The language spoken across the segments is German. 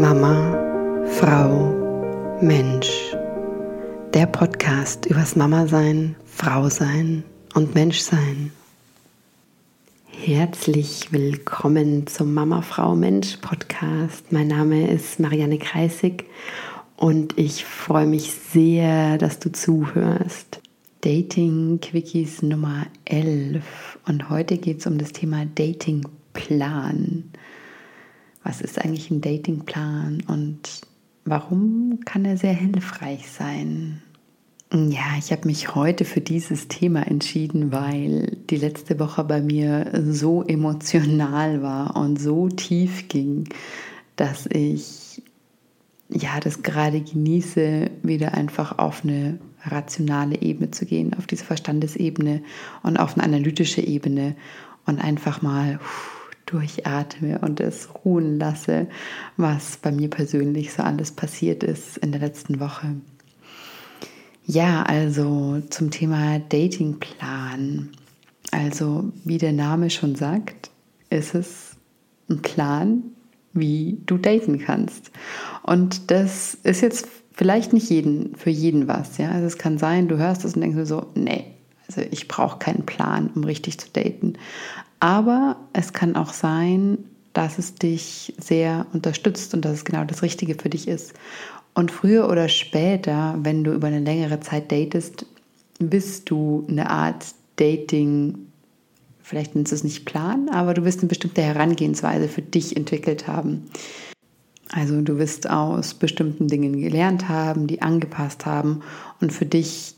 Mama, Frau, Mensch. Der Podcast übers Mama sein, Frau sein und Mensch sein. Herzlich willkommen zum Mama, Frau, Mensch Podcast. Mein Name ist Marianne Kreisig und ich freue mich sehr, dass du zuhörst. Dating Quickies Nummer 11 und heute geht es um das Thema Dating Plan was ist eigentlich ein Datingplan und warum kann er sehr hilfreich sein? Ja, ich habe mich heute für dieses Thema entschieden, weil die letzte Woche bei mir so emotional war und so tief ging, dass ich ja das gerade genieße, wieder einfach auf eine rationale Ebene zu gehen, auf diese Verstandesebene und auf eine analytische Ebene und einfach mal durchatme und es ruhen lasse, was bei mir persönlich so alles passiert ist in der letzten Woche. Ja, also zum Thema Datingplan. Also wie der Name schon sagt, ist es ein Plan, wie du daten kannst. Und das ist jetzt vielleicht nicht jeden, für jeden was. Ja? Also es kann sein, du hörst es und denkst dir so, nee, also ich brauche keinen Plan, um richtig zu daten. Aber es kann auch sein, dass es dich sehr unterstützt und dass es genau das Richtige für dich ist. Und früher oder später, wenn du über eine längere Zeit datest, wirst du eine Art Dating, vielleicht nennst du es nicht Plan, aber du wirst eine bestimmte Herangehensweise für dich entwickelt haben. Also du wirst aus bestimmten Dingen gelernt haben, die angepasst haben und für dich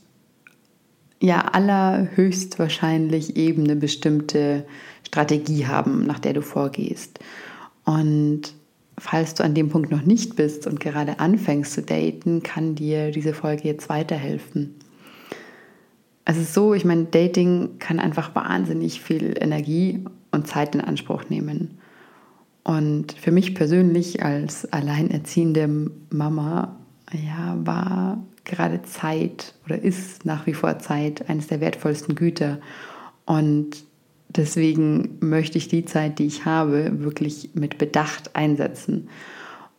ja allerhöchstwahrscheinlich eben eine bestimmte Strategie haben, nach der du vorgehst. Und falls du an dem Punkt noch nicht bist und gerade anfängst zu daten, kann dir diese Folge jetzt weiterhelfen. Es ist so, ich meine, Dating kann einfach wahnsinnig viel Energie und Zeit in Anspruch nehmen. Und für mich persönlich als alleinerziehende Mama, ja, war gerade Zeit oder ist nach wie vor Zeit eines der wertvollsten Güter. Und Deswegen möchte ich die Zeit, die ich habe, wirklich mit Bedacht einsetzen.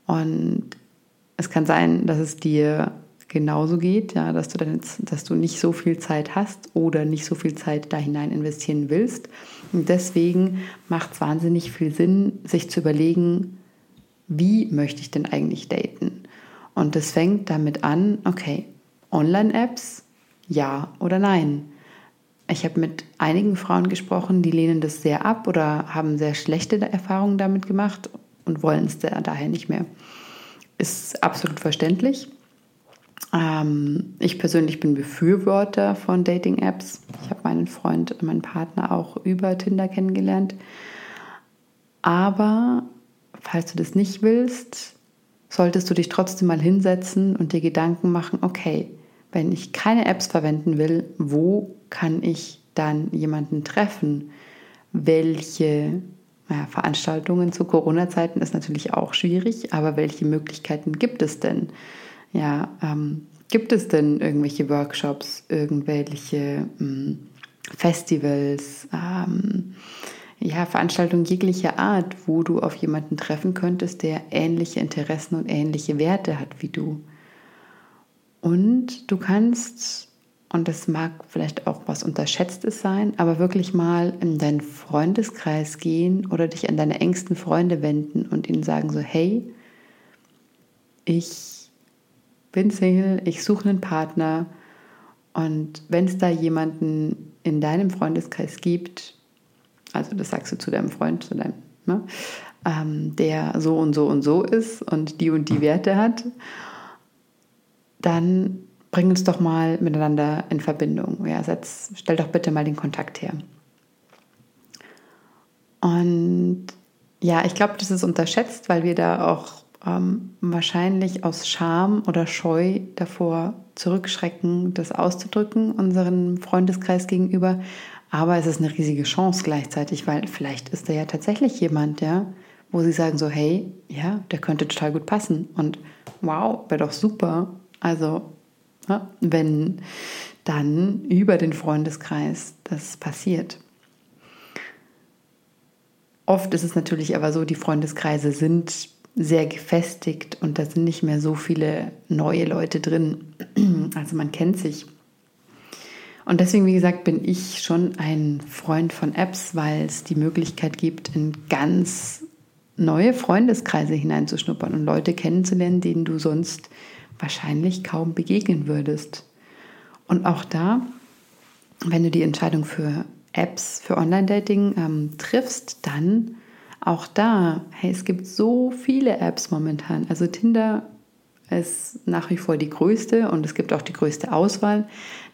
Und es kann sein, dass es dir genauso geht, ja, dass du jetzt, dass du nicht so viel Zeit hast oder nicht so viel Zeit da hinein investieren willst. Und deswegen macht es wahnsinnig viel Sinn, sich zu überlegen, wie möchte ich denn eigentlich daten? Und das fängt damit an, okay, Online-Apps, ja oder nein? Ich habe mit einigen Frauen gesprochen, die lehnen das sehr ab oder haben sehr schlechte Erfahrungen damit gemacht und wollen es daher nicht mehr. Ist absolut verständlich. Ähm, ich persönlich bin Befürworter von Dating-Apps. Ich habe meinen Freund, meinen Partner auch über Tinder kennengelernt. Aber falls du das nicht willst, solltest du dich trotzdem mal hinsetzen und dir Gedanken machen, okay, wenn ich keine Apps verwenden will, wo kann ich dann jemanden treffen? Welche ja, Veranstaltungen zu Corona-Zeiten ist natürlich auch schwierig, aber welche Möglichkeiten gibt es denn? Ja, ähm, gibt es denn irgendwelche Workshops, irgendwelche ähm, Festivals, ähm, ja, Veranstaltungen jeglicher Art, wo du auf jemanden treffen könntest, der ähnliche Interessen und ähnliche Werte hat wie du? Und du kannst, und das mag vielleicht auch was Unterschätztes sein, aber wirklich mal in deinen Freundeskreis gehen oder dich an deine engsten Freunde wenden und ihnen sagen so, hey, ich bin Single, ich suche einen Partner und wenn es da jemanden in deinem Freundeskreis gibt, also das sagst du zu deinem Freund, zu deinem, ne, ähm, der so und so und so ist und die und die Werte hat dann bring uns doch mal miteinander in Verbindung. Ja, setz, stell doch bitte mal den Kontakt her. Und ja, ich glaube, das ist unterschätzt, weil wir da auch ähm, wahrscheinlich aus Scham oder Scheu davor zurückschrecken, das auszudrücken, unseren Freundeskreis gegenüber. Aber es ist eine riesige Chance gleichzeitig, weil vielleicht ist da ja tatsächlich jemand, ja, wo sie sagen so, hey, ja, der könnte total gut passen und wow, wäre doch super, also, ja, wenn dann über den Freundeskreis das passiert. Oft ist es natürlich aber so, die Freundeskreise sind sehr gefestigt und da sind nicht mehr so viele neue Leute drin. Also man kennt sich. Und deswegen, wie gesagt, bin ich schon ein Freund von Apps, weil es die Möglichkeit gibt, in ganz neue Freundeskreise hineinzuschnuppern und Leute kennenzulernen, denen du sonst wahrscheinlich kaum begegnen würdest. Und auch da, wenn du die Entscheidung für Apps, für Online-Dating ähm, triffst, dann auch da, hey, es gibt so viele Apps momentan. Also Tinder ist nach wie vor die größte und es gibt auch die größte Auswahl.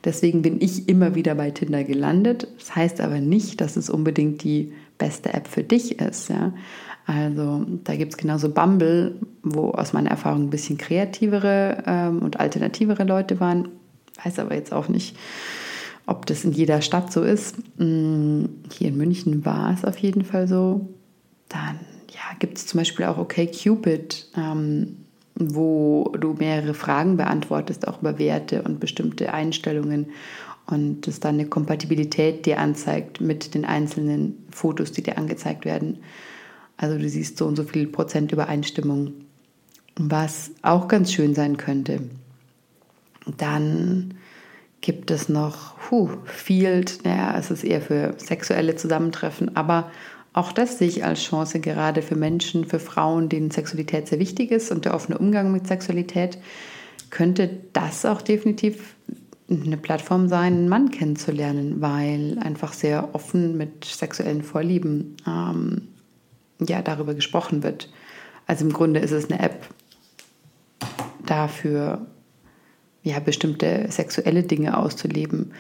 Deswegen bin ich immer wieder bei Tinder gelandet. Das heißt aber nicht, dass es unbedingt die beste App für dich ist. Ja? Also da gibt es genauso Bumble, wo aus meiner Erfahrung ein bisschen kreativere ähm, und alternativere Leute waren. Weiß aber jetzt auch nicht, ob das in jeder Stadt so ist. Mm, hier in München war es auf jeden Fall so. Dann ja, gibt es zum Beispiel auch OkCupid, ähm, wo du mehrere Fragen beantwortest, auch über Werte und bestimmte Einstellungen und es dann eine Kompatibilität dir anzeigt mit den einzelnen Fotos, die dir angezeigt werden. Also du siehst so und so viel Prozent Übereinstimmung, was auch ganz schön sein könnte. Dann gibt es noch huh, Field, naja, es ist eher für sexuelle Zusammentreffen, aber auch das sehe ich als Chance, gerade für Menschen, für Frauen, denen Sexualität sehr wichtig ist und der offene Umgang mit Sexualität, könnte das auch definitiv eine Plattform sein, einen Mann kennenzulernen, weil einfach sehr offen mit sexuellen Vorlieben ähm, ja, darüber gesprochen wird. Also im Grunde ist es eine App dafür, ja, bestimmte sexuelle Dinge auszuleben.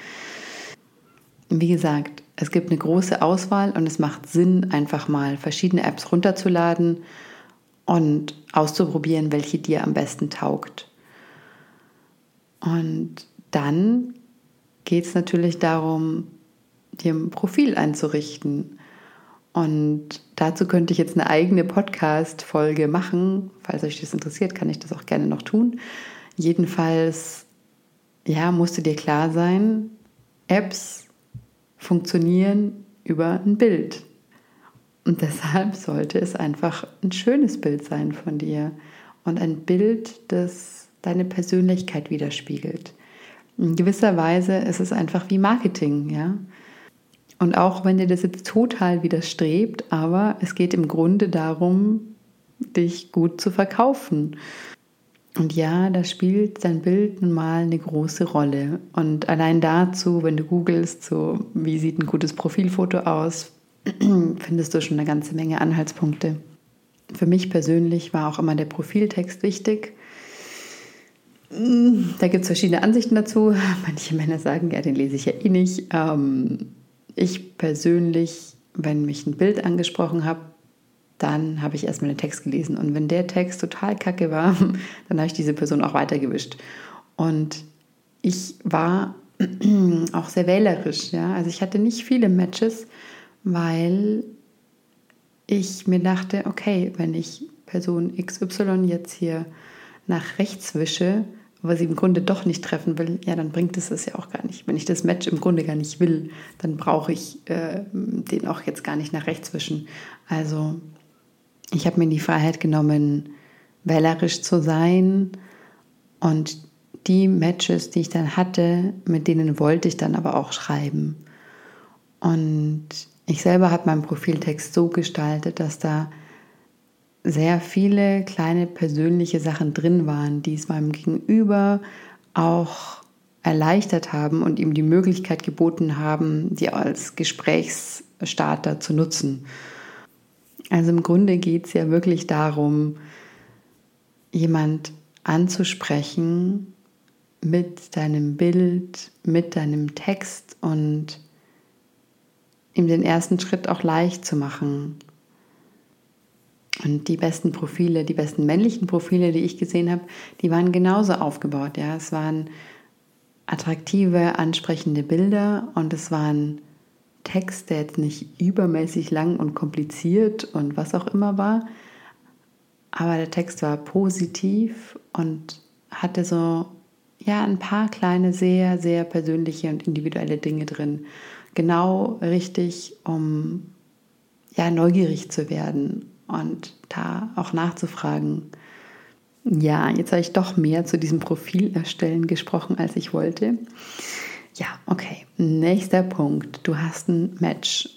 Wie gesagt, es gibt eine große Auswahl und es macht Sinn, einfach mal verschiedene Apps runterzuladen und auszuprobieren, welche dir am besten taugt. Und dann geht es natürlich darum, dir ein Profil einzurichten. Und dazu könnte ich jetzt eine eigene Podcast-Folge machen. Falls euch das interessiert, kann ich das auch gerne noch tun. Jedenfalls, ja, musste dir klar sein, Apps funktionieren über ein Bild. Und deshalb sollte es einfach ein schönes Bild sein von dir und ein Bild, das deine Persönlichkeit widerspiegelt. In gewisser Weise ist es einfach wie Marketing, ja. Und auch wenn dir das jetzt total widerstrebt, aber es geht im Grunde darum, dich gut zu verkaufen. Und ja, da spielt dein Bild nun mal eine große Rolle. Und allein dazu, wenn du googelst, so wie sieht ein gutes Profilfoto aus, findest du schon eine ganze Menge Anhaltspunkte. Für mich persönlich war auch immer der Profiltext wichtig. Da gibt es verschiedene Ansichten dazu. Manche Männer sagen, ja, den lese ich ja eh nicht. Ähm, ich persönlich, wenn mich ein Bild angesprochen habe, dann habe ich erstmal den Text gelesen. Und wenn der Text total kacke war, dann habe ich diese Person auch weitergewischt. Und ich war auch sehr wählerisch. Ja? Also ich hatte nicht viele Matches, weil ich mir dachte, okay, wenn ich Person XY jetzt hier nach rechts wische, aber sie im Grunde doch nicht treffen will, ja, dann bringt es das ja auch gar nicht. Wenn ich das Match im Grunde gar nicht will, dann brauche ich äh, den auch jetzt gar nicht nach rechts wischen. Also ich habe mir die Freiheit genommen, wählerisch zu sein und die Matches, die ich dann hatte, mit denen wollte ich dann aber auch schreiben. Und ich selber habe meinen Profiltext so gestaltet, dass da sehr viele kleine persönliche Sachen drin waren, die es meinem Gegenüber auch erleichtert haben und ihm die Möglichkeit geboten haben, die als Gesprächsstarter zu nutzen. Also im Grunde geht es ja wirklich darum, jemand anzusprechen mit deinem Bild, mit deinem Text und ihm den ersten Schritt auch leicht zu machen. Und die besten Profile, die besten männlichen Profile, die ich gesehen habe, die waren genauso aufgebaut. Ja, es waren attraktive, ansprechende Bilder und es waren Text, der jetzt nicht übermäßig lang und kompliziert und was auch immer war, aber der Text war positiv und hatte so ja ein paar kleine sehr sehr persönliche und individuelle Dinge drin, genau richtig, um ja neugierig zu werden und da auch nachzufragen. Ja, jetzt habe ich doch mehr zu diesem Profil erstellen gesprochen, als ich wollte. Ja, okay. Nächster Punkt. Du hast ein Match.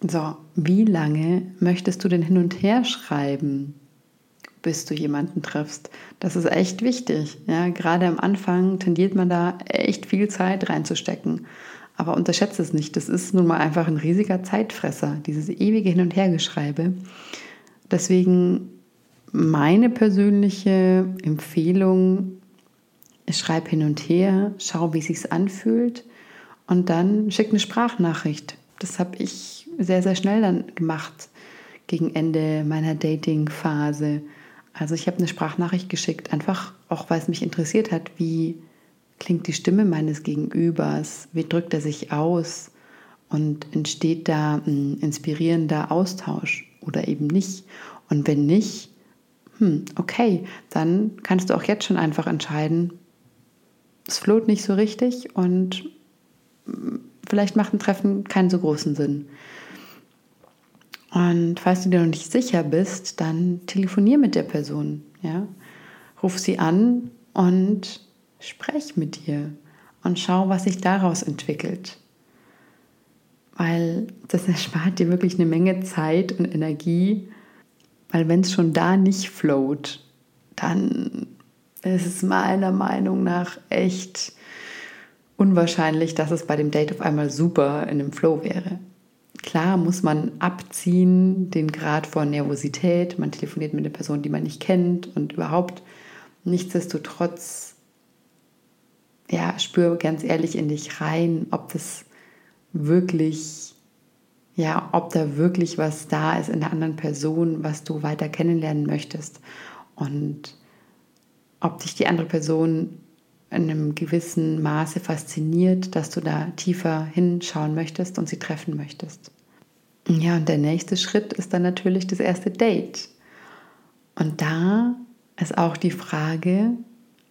So, wie lange möchtest du denn hin und her schreiben, bis du jemanden triffst? Das ist echt wichtig. Ja, gerade am Anfang tendiert man da echt viel Zeit reinzustecken. Aber unterschätze es nicht. Das ist nun mal einfach ein riesiger Zeitfresser, dieses ewige Hin- und Hergeschreibe. Deswegen meine persönliche Empfehlung, schreib hin und her, schau, wie es sich anfühlt und dann schick eine Sprachnachricht. Das habe ich sehr, sehr schnell dann gemacht gegen Ende meiner Dating-Phase. Also ich habe eine Sprachnachricht geschickt, einfach auch weil es mich interessiert hat, wie klingt die Stimme meines Gegenübers, wie drückt er sich aus und entsteht da ein inspirierender Austausch oder eben nicht. Und wenn nicht, hm, okay, dann kannst du auch jetzt schon einfach entscheiden, es floht nicht so richtig und vielleicht macht ein Treffen keinen so großen Sinn. Und falls du dir noch nicht sicher bist, dann telefonier mit der Person. Ja? Ruf sie an und sprech mit ihr und schau, was sich daraus entwickelt. Weil das erspart dir wirklich eine Menge Zeit und Energie, weil wenn es schon da nicht float, dann ist es meiner Meinung nach echt unwahrscheinlich, dass es bei dem Date auf einmal super in einem Flow wäre. Klar muss man abziehen den Grad von Nervosität. Man telefoniert mit einer Person, die man nicht kennt und überhaupt nichtsdestotrotz, ja, spür ganz ehrlich in dich rein, ob das wirklich ja, ob da wirklich was da ist in der anderen Person, was du weiter kennenlernen möchtest und ob dich die andere Person in einem gewissen Maße fasziniert, dass du da tiefer hinschauen möchtest und sie treffen möchtest. Ja, und der nächste Schritt ist dann natürlich das erste Date. Und da ist auch die Frage,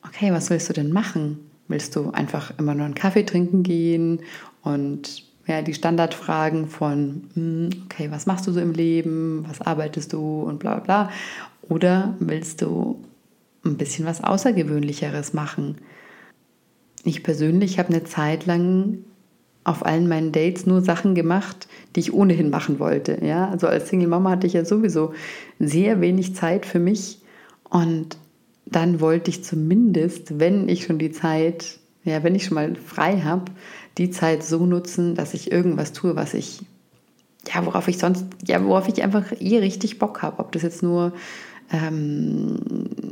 okay, was willst du denn machen? Willst du einfach immer nur einen Kaffee trinken gehen und ja, die Standardfragen von, hm, okay, was machst du so im Leben, was arbeitest du und bla bla bla. Oder willst du ein bisschen was Außergewöhnlicheres machen? Ich persönlich habe eine Zeit lang auf allen meinen Dates nur Sachen gemacht, die ich ohnehin machen wollte. Ja? Also als Single Mama hatte ich ja sowieso sehr wenig Zeit für mich und dann wollte ich zumindest, wenn ich schon die Zeit, ja, wenn ich schon mal frei habe, die Zeit so nutzen, dass ich irgendwas tue, was ich, ja, worauf ich sonst, ja, worauf ich einfach eh richtig Bock habe. Ob das jetzt nur ähm,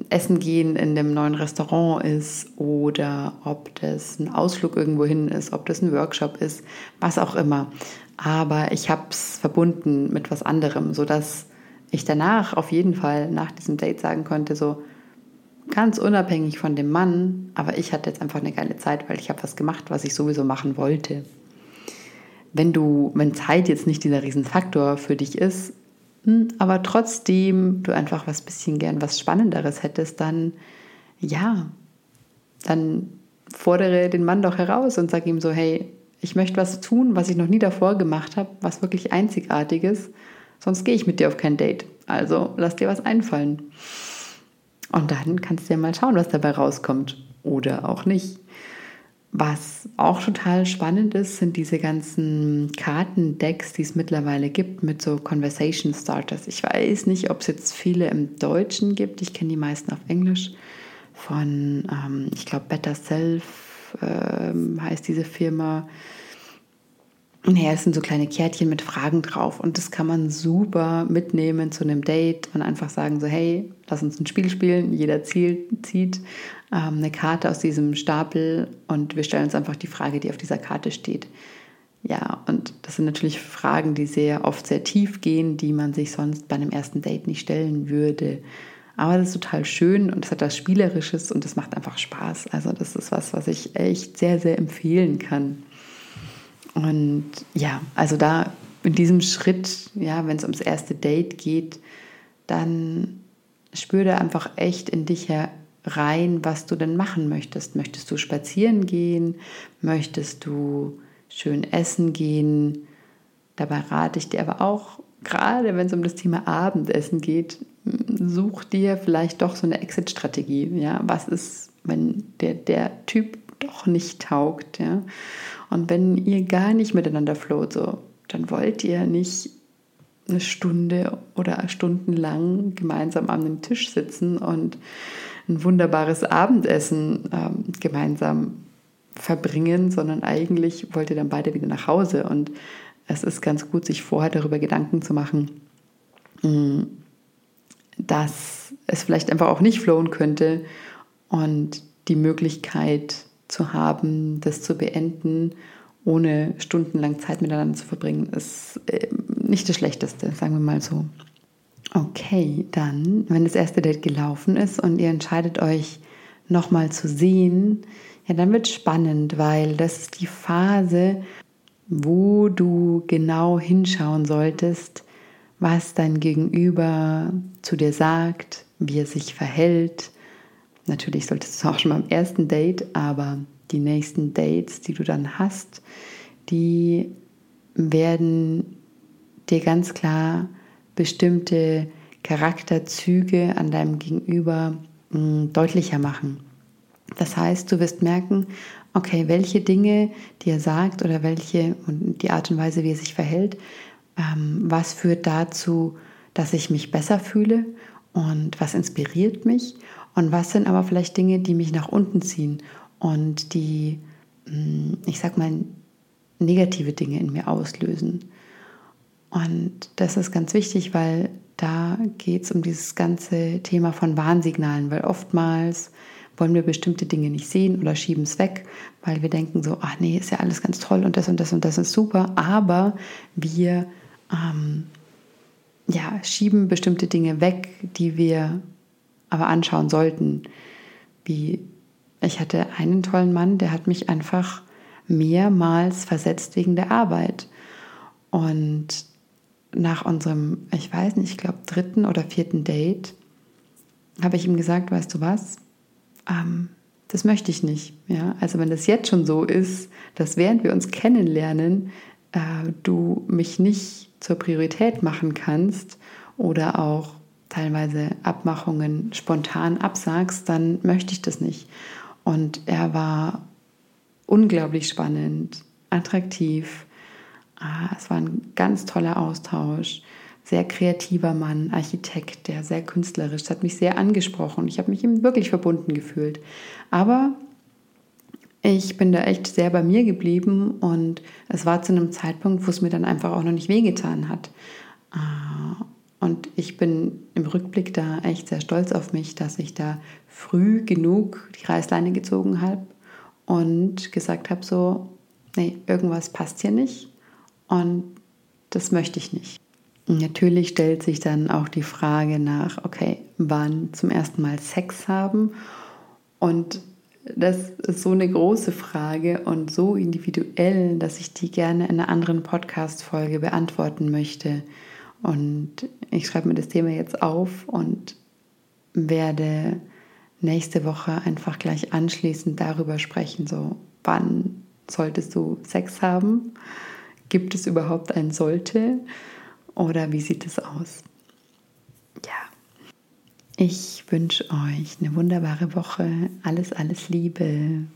Essen gehen in dem neuen Restaurant ist oder ob das ein Ausflug irgendwo hin ist, ob das ein Workshop ist, was auch immer. Aber ich habe es verbunden mit was anderem, sodass ich danach auf jeden Fall nach diesem Date sagen konnte, so, Ganz unabhängig von dem Mann, aber ich hatte jetzt einfach eine geile Zeit, weil ich habe was gemacht, was ich sowieso machen wollte. Wenn du, wenn Zeit jetzt nicht dieser Riesenfaktor für dich ist, aber trotzdem du einfach was bisschen gern was Spannenderes hättest, dann ja, dann fordere den Mann doch heraus und sag ihm so, hey, ich möchte was tun, was ich noch nie davor gemacht habe, was wirklich einzigartiges, sonst gehe ich mit dir auf kein Date. Also lass dir was einfallen. Und dann kannst du ja mal schauen, was dabei rauskommt oder auch nicht. Was auch total spannend ist, sind diese ganzen Kartendecks, die es mittlerweile gibt mit so Conversation Starters. Ich weiß nicht, ob es jetzt viele im Deutschen gibt. Ich kenne die meisten auf Englisch. Von, ähm, ich glaube, Better Self ähm, heißt diese Firma. Naja, es sind so kleine Kärtchen mit Fragen drauf und das kann man super mitnehmen zu einem Date und einfach sagen so, hey, lass uns ein Spiel spielen. Jeder zieht, zieht ähm, eine Karte aus diesem Stapel und wir stellen uns einfach die Frage, die auf dieser Karte steht. Ja, und das sind natürlich Fragen, die sehr oft sehr tief gehen, die man sich sonst bei einem ersten Date nicht stellen würde. Aber das ist total schön und es hat was Spielerisches und es macht einfach Spaß. Also das ist was, was ich echt sehr, sehr empfehlen kann. Und ja, also da in diesem Schritt, ja, wenn es ums erste Date geht, dann spür da einfach echt in dich herein, was du denn machen möchtest. Möchtest du spazieren gehen? Möchtest du schön essen gehen? Dabei rate ich dir aber auch, gerade wenn es um das Thema Abendessen geht, such dir vielleicht doch so eine Exit-Strategie. Ja? Was ist, wenn der, der Typ doch nicht taugt? Ja? Und wenn ihr gar nicht miteinander float, so, dann wollt ihr nicht eine Stunde oder stundenlang gemeinsam an einem Tisch sitzen und ein wunderbares Abendessen ähm, gemeinsam verbringen, sondern eigentlich wollt ihr dann beide wieder nach Hause. Und es ist ganz gut, sich vorher darüber Gedanken zu machen, mm, dass es vielleicht einfach auch nicht flowen könnte und die Möglichkeit zu haben, das zu beenden, ohne stundenlang Zeit miteinander zu verbringen, ist ähm, nicht das Schlechteste, sagen wir mal so. Okay, dann, wenn das erste Date gelaufen ist und ihr entscheidet euch nochmal zu sehen, ja, dann wird es spannend, weil das ist die Phase, wo du genau hinschauen solltest, was dein Gegenüber zu dir sagt, wie er sich verhält. Natürlich solltest du auch schon beim ersten Date, aber die nächsten Dates, die du dann hast, die werden dir ganz klar bestimmte Charakterzüge an deinem Gegenüber mh, hm, deutlicher machen. Das heißt, du wirst merken, okay, welche Dinge, die er sagt oder welche und die Art und Weise, wie er sich verhält, ähm, was führt dazu, dass ich mich besser fühle und was inspiriert mich und was sind aber vielleicht Dinge, die mich nach unten ziehen und die, hm, ich sag mal, negative Dinge in mir auslösen. Und das ist ganz wichtig, weil da geht es um dieses ganze Thema von Warnsignalen, weil oftmals wollen wir bestimmte Dinge nicht sehen oder schieben es weg, weil wir denken so, ach nee, ist ja alles ganz toll und das und das und das ist super, aber wir ähm, ja, schieben bestimmte Dinge weg, die wir aber anschauen sollten. Wie ich hatte einen tollen Mann, der hat mich einfach mehrmals versetzt wegen der Arbeit. Und nach unserem, ich weiß nicht, ich glaube dritten oder vierten Date, habe ich ihm gesagt, weißt du was, ähm, das möchte ich nicht. Ja? Also wenn das jetzt schon so ist, dass während wir uns kennenlernen, äh, du mich nicht zur Priorität machen kannst oder auch teilweise Abmachungen spontan absagst, dann möchte ich das nicht. Und er war unglaublich spannend, attraktiv. Ah, es war ein ganz toller Austausch sehr kreativer Mann, Architekt, der sehr künstlerisch, das hat mich sehr angesprochen. Ich habe mich ihm wirklich verbunden gefühlt. Aber ich bin da echt sehr bei mir geblieben und es war zu einem Zeitpunkt, wo es mir dann einfach auch noch nicht wehgetan hat. Und ich bin im Rückblick da echt sehr stolz auf mich, dass ich da früh genug die Reißleine gezogen habe und gesagt habe, so, nee, irgendwas passt hier nicht und das möchte ich nicht. Natürlich stellt sich dann auch die Frage nach, okay, wann zum ersten Mal Sex haben? Und das ist so eine große Frage und so individuell, dass ich die gerne in einer anderen Podcast-Folge beantworten möchte. Und ich schreibe mir das Thema jetzt auf und werde nächste Woche einfach gleich anschließend darüber sprechen, so wann solltest du Sex haben? Gibt es überhaupt ein sollte? Oder wie sieht es aus? Ja, ich wünsche euch eine wunderbare Woche. Alles, alles Liebe.